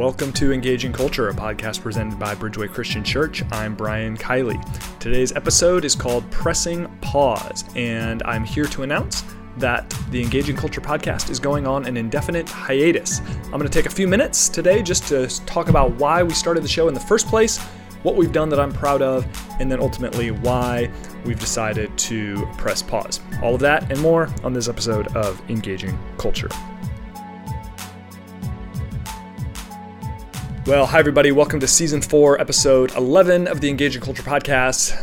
Welcome to Engaging Culture, a podcast presented by Bridgeway Christian Church. I'm Brian Kiley. Today's episode is called Pressing Pause, and I'm here to announce that the Engaging Culture podcast is going on an indefinite hiatus. I'm going to take a few minutes today just to talk about why we started the show in the first place, what we've done that I'm proud of, and then ultimately why we've decided to press pause. All of that and more on this episode of Engaging Culture. Well, hi, everybody. Welcome to season four, episode 11 of the Engaging Culture podcast.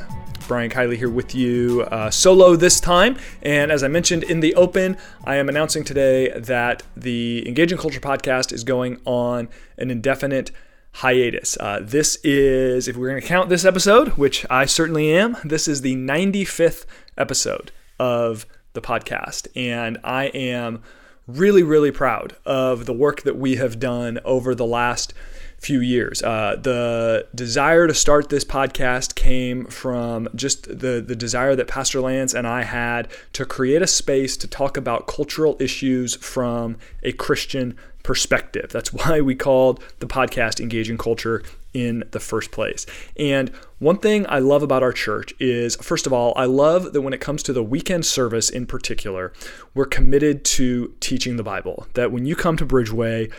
Brian Kiley here with you, uh, solo this time. And as I mentioned in the open, I am announcing today that the Engaging Culture podcast is going on an indefinite hiatus. Uh, this is, if we're going to count this episode, which I certainly am, this is the 95th episode of the podcast. And I am really, really proud of the work that we have done over the last few years. Uh, the desire to start this podcast came from just the, the desire that Pastor Lance and I had to create a space to talk about cultural issues from a Christian perspective. That's why we called the podcast Engaging Culture in the first place. And one thing I love about our church is, first of all, I love that when it comes to the weekend service in particular, we're committed to teaching the Bible. That when you come to Bridgeway,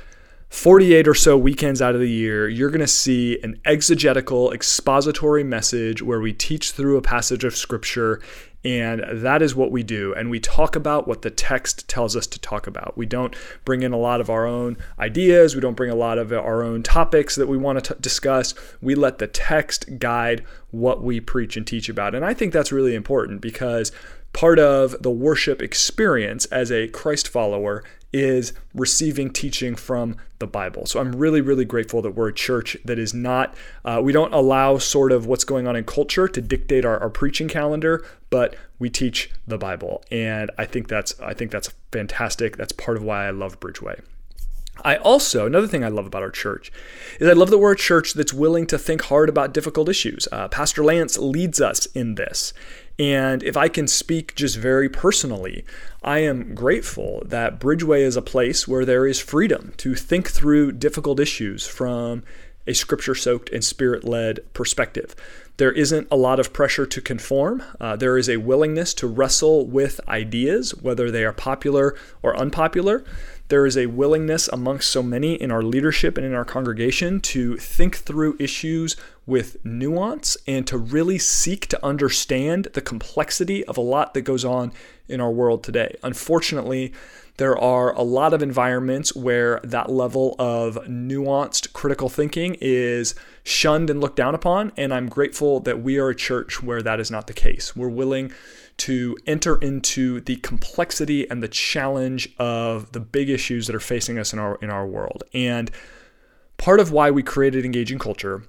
48 or so weekends out of the year, you're going to see an exegetical, expository message where we teach through a passage of scripture. And that is what we do. And we talk about what the text tells us to talk about. We don't bring in a lot of our own ideas. We don't bring a lot of our own topics that we want to t- discuss. We let the text guide what we preach and teach about. And I think that's really important because part of the worship experience as a Christ follower is receiving teaching from the Bible. So I'm really, really grateful that we're a church that is not, uh, we don't allow sort of what's going on in culture to dictate our, our preaching calendar, but we teach the Bible. And I think that's, I think that's fantastic. That's part of why I love Bridgeway. I also, another thing I love about our church is I love that we're a church that's willing to think hard about difficult issues. Uh, Pastor Lance leads us in this. And if I can speak just very personally, I am grateful that Bridgeway is a place where there is freedom to think through difficult issues from a scripture soaked and spirit led perspective. There isn't a lot of pressure to conform. Uh, there is a willingness to wrestle with ideas, whether they are popular or unpopular. There is a willingness amongst so many in our leadership and in our congregation to think through issues with nuance and to really seek to understand the complexity of a lot that goes on in our world today. Unfortunately, there are a lot of environments where that level of nuanced critical thinking is shunned and looked down upon, and I'm grateful that we are a church where that is not the case. We're willing to enter into the complexity and the challenge of the big issues that are facing us in our in our world. And part of why we created engaging culture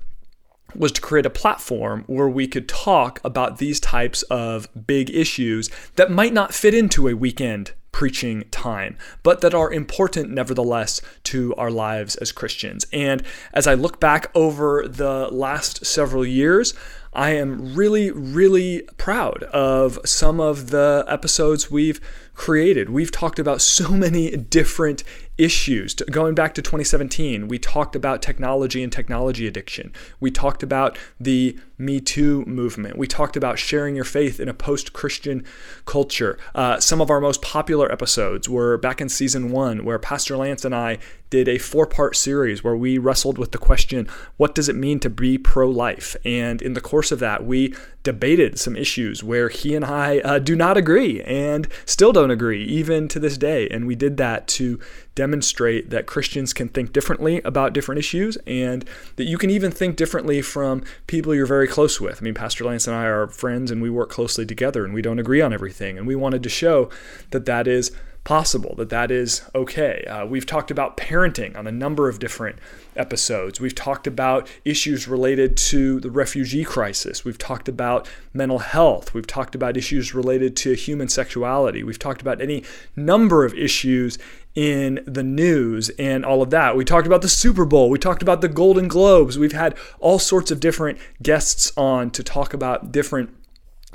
was to create a platform where we could talk about these types of big issues that might not fit into a weekend preaching time, but that are important nevertheless to our lives as Christians. And as I look back over the last several years, I am really, really proud of some of the episodes we've created. We've talked about so many different issues. Going back to 2017, we talked about technology and technology addiction. We talked about the Me Too movement. We talked about sharing your faith in a post Christian culture. Uh, some of our most popular episodes were back in season one, where Pastor Lance and I did a four part series where we wrestled with the question what does it mean to be pro life? And in the course of that, we debated some issues where he and I uh, do not agree and still don't agree, even to this day. And we did that to demonstrate that Christians can think differently about different issues and that you can even think differently from people you're very close with. I mean, Pastor Lance and I are friends and we work closely together and we don't agree on everything. And we wanted to show that that is possible, that that is okay. Uh, we've talked about parenting on a number of different episodes. We've talked about issues related to the refugee crisis. We've talked about mental health. We've talked about issues related to human sexuality. We've talked about any number of issues in the news and all of that. We talked about the Super Bowl. We talked about the Golden Globes. We've had all sorts of different guests on to talk about different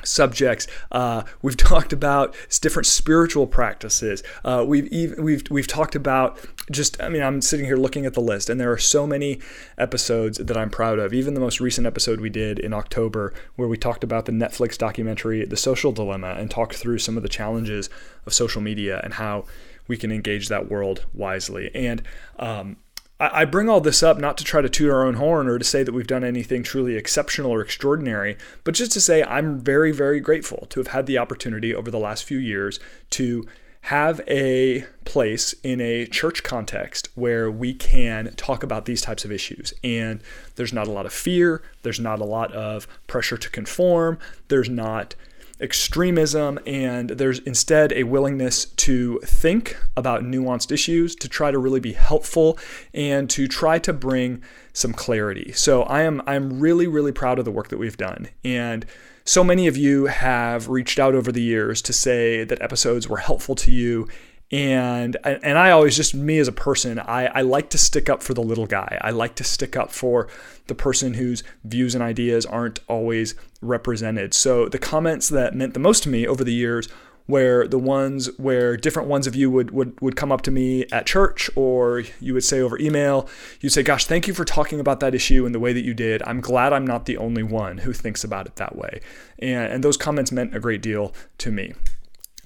subjects. Uh, we've talked about different spiritual practices. Uh, we've even, we've we've talked about just. I mean, I'm sitting here looking at the list, and there are so many episodes that I'm proud of. Even the most recent episode we did in October, where we talked about the Netflix documentary "The Social Dilemma" and talked through some of the challenges of social media and how we can engage that world wisely. And um, I bring all this up not to try to toot our own horn or to say that we've done anything truly exceptional or extraordinary, but just to say I'm very, very grateful to have had the opportunity over the last few years to have a place in a church context where we can talk about these types of issues. And there's not a lot of fear, there's not a lot of pressure to conform, there's not extremism, and there's instead a willingness to think about nuanced issues, to try to really be helpful, and to try to bring some clarity. So I am I'm really really proud of the work that we've done, and so many of you have reached out over the years to say that episodes were helpful to you and and I always just me as a person I, I like to stick up for the little guy I like to stick up for the person whose views and ideas aren't always represented so the comments that meant the most to me over the years were the ones where different ones of you would, would, would come up to me at church or you would say over email, you'd say, Gosh, thank you for talking about that issue in the way that you did. I'm glad I'm not the only one who thinks about it that way. And, and those comments meant a great deal to me.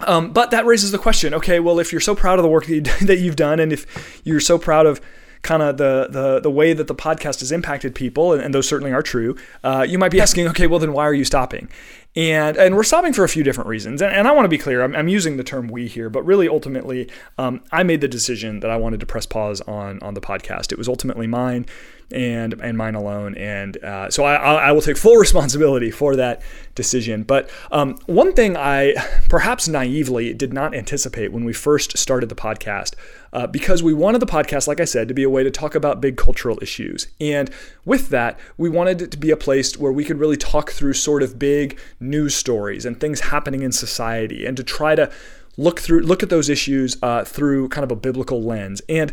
Um, but that raises the question okay, well, if you're so proud of the work that you've done, and if you're so proud of kind of the, the the way that the podcast has impacted people, and, and those certainly are true, uh, you might be asking, okay, well, then why are you stopping? And, and we're stopping for a few different reasons. And, and I want to be clear, I'm, I'm, using the term we here, but really ultimately, um, I made the decision that I wanted to press pause on, on the podcast. It was ultimately mine and and mine alone. And uh, so I, I will take full responsibility for that decision. But um, one thing I perhaps naively did not anticipate when we first started the podcast, uh, because we wanted the podcast, like I said, to be a way to talk about big cultural issues. And with that, we wanted it to be a place where we could really talk through sort of big news stories and things happening in society, and to try to look through look at those issues uh, through kind of a biblical lens. And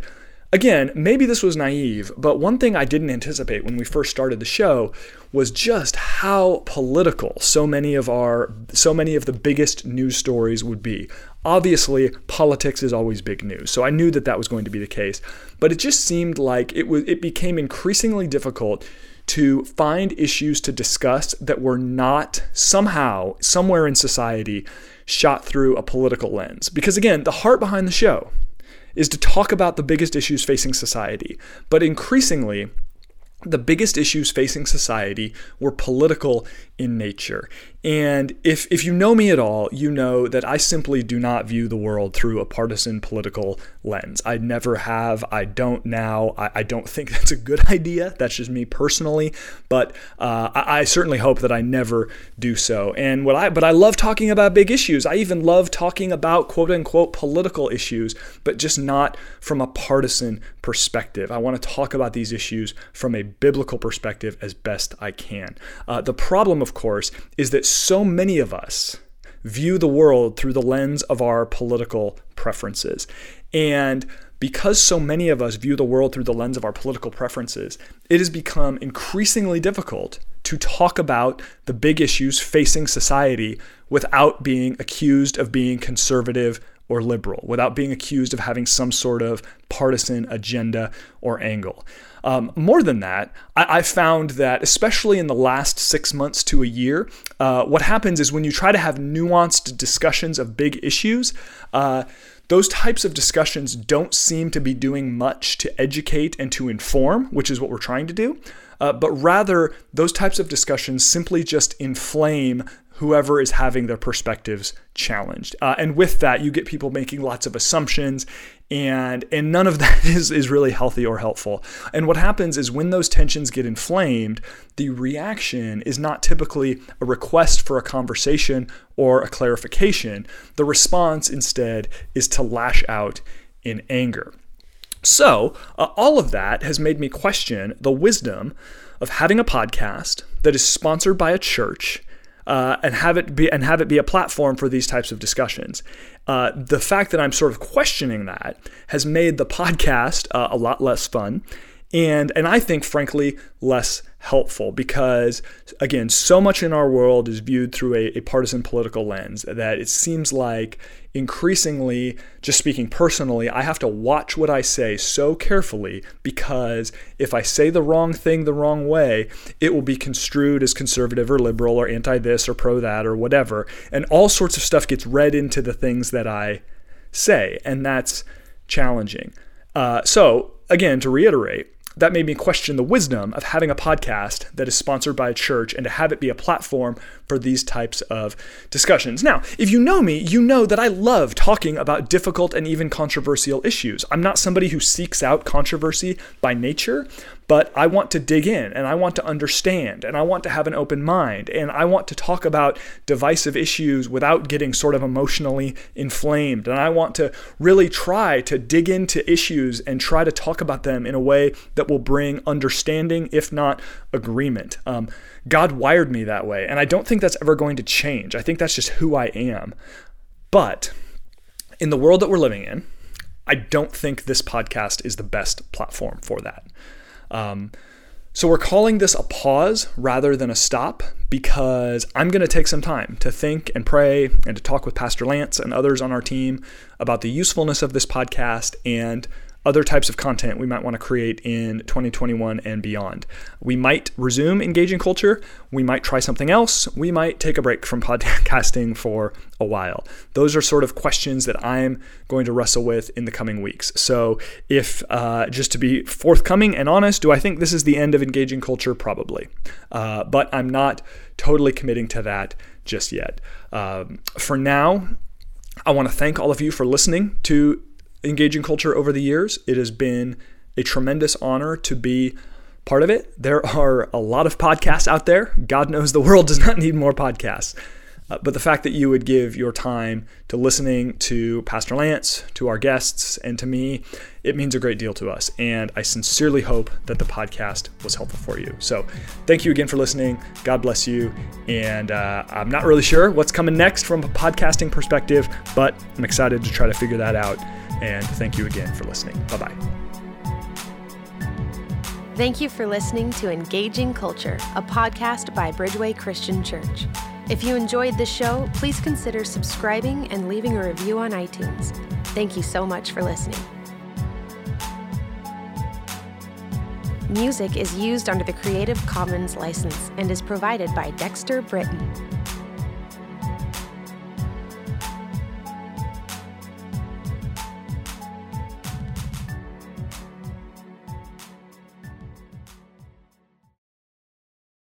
Again, maybe this was naive, but one thing I didn't anticipate when we first started the show was just how political so many of our so many of the biggest news stories would be. Obviously, politics is always big news. So I knew that that was going to be the case, but it just seemed like it was it became increasingly difficult to find issues to discuss that were not somehow somewhere in society shot through a political lens. Because again, the heart behind the show is to talk about the biggest issues facing society. But increasingly, the biggest issues facing society were political in nature. And if, if you know me at all, you know that I simply do not view the world through a partisan political lens. I never have. I don't now. I, I don't think that's a good idea. That's just me personally. But uh, I, I, certainly hope that I never do so. And what I but I love talking about big issues. I even love talking about quote unquote political issues, but just not from a partisan perspective. I want to talk about these issues from a biblical perspective as best I can. Uh, the problem, of course, is that so many of us view the world through the lens of our political preferences. And because so many of us view the world through the lens of our political preferences, it has become increasingly difficult to talk about the big issues facing society without being accused of being conservative or liberal, without being accused of having some sort of partisan agenda or angle. Um, more than that, I, I, found that, especially in the last six months to a year, uh, what happens is when you try to have nuanced discussions of big issues, uh, those types of discussions don't seem to be doing much to educate and to inform, which is what we're trying to do. Uh, but rather, those types of discussions simply just inflame whoever is having their perspectives challenged. Uh, and with that, you get people making lots of assumptions, and and none of that is is really healthy or helpful. And what happens is when those tensions get inflamed, the reaction is not typically a request for a conversation or a clarification. The response instead is to lash out in anger. So, uh, all of that has made me question the wisdom of having a podcast that is sponsored by a church uh, and have it be and have it be a platform for these types of discussions. Uh, the fact that I'm sort of questioning that has made the podcast uh, a lot less fun. And and I think frankly less helpful because again so much in our world is viewed through a, a, partisan political lens that it seems like increasingly just speaking personally i have to watch what i say so carefully because if i say the wrong thing the wrong way it will be construed as conservative or liberal or anti this or pro that or whatever. And all sorts of stuff gets read into the things that i say and that's challenging. Uh, so again to reiterate that made me question the wisdom of having a podcast that is sponsored by a church and to have it be a platform for these types of discussions. Now, if you know me, you know that I love talking about difficult and even controversial issues. I'm not somebody who seeks out controversy by nature, but I want to dig in and I want to understand and I want to have an open mind and I want to talk about divisive issues without getting sort of emotionally inflamed. And I want to really try to dig into issues and try to talk about them in a way that will bring understanding, if not agreement. Um, God wired me that way, and I don't think that's ever going to change. I think that's just who I am. But in the world that we're living in, I don't think this podcast is the best platform for that. Um, so we're calling this a pause rather than a stop because I'm going to take some time to think and pray and to talk with Pastor Lance and others on our team about the usefulness of this podcast and other types of content we might want to create in 2021 and beyond. We might resume engaging culture. We might try something else. We might take a break from podcasting for a while. Those are sort of questions that I'm going to wrestle with in the coming weeks. So, if uh, just to be forthcoming and honest, do I think this is the end of engaging culture? Probably. Uh, but I'm not totally committing to that just yet. Um, for now, I want to thank all of you for listening to engaging culture over the years. It has been a tremendous honor to be part of it. There are a lot of podcasts out there. God knows the world does not need more podcasts. Uh, but the fact that you would give your time to listening to Pastor Lance, to our guests, and to me, it means a great deal to us. And I sincerely hope that the podcast was helpful for you. So thank you again for listening. God bless you. And uh, I'm not really sure what's coming next from a podcasting perspective, but I'm excited to try to figure that out. And thank you again for listening. Bye bye. Thank you for listening to Engaging Culture, a podcast by Bridgeway Christian Church. If you enjoyed the show, please consider subscribing and leaving a review on iTunes. Thank you so much for listening. Music is used under the Creative Commons license and is provided by Dexter Britain.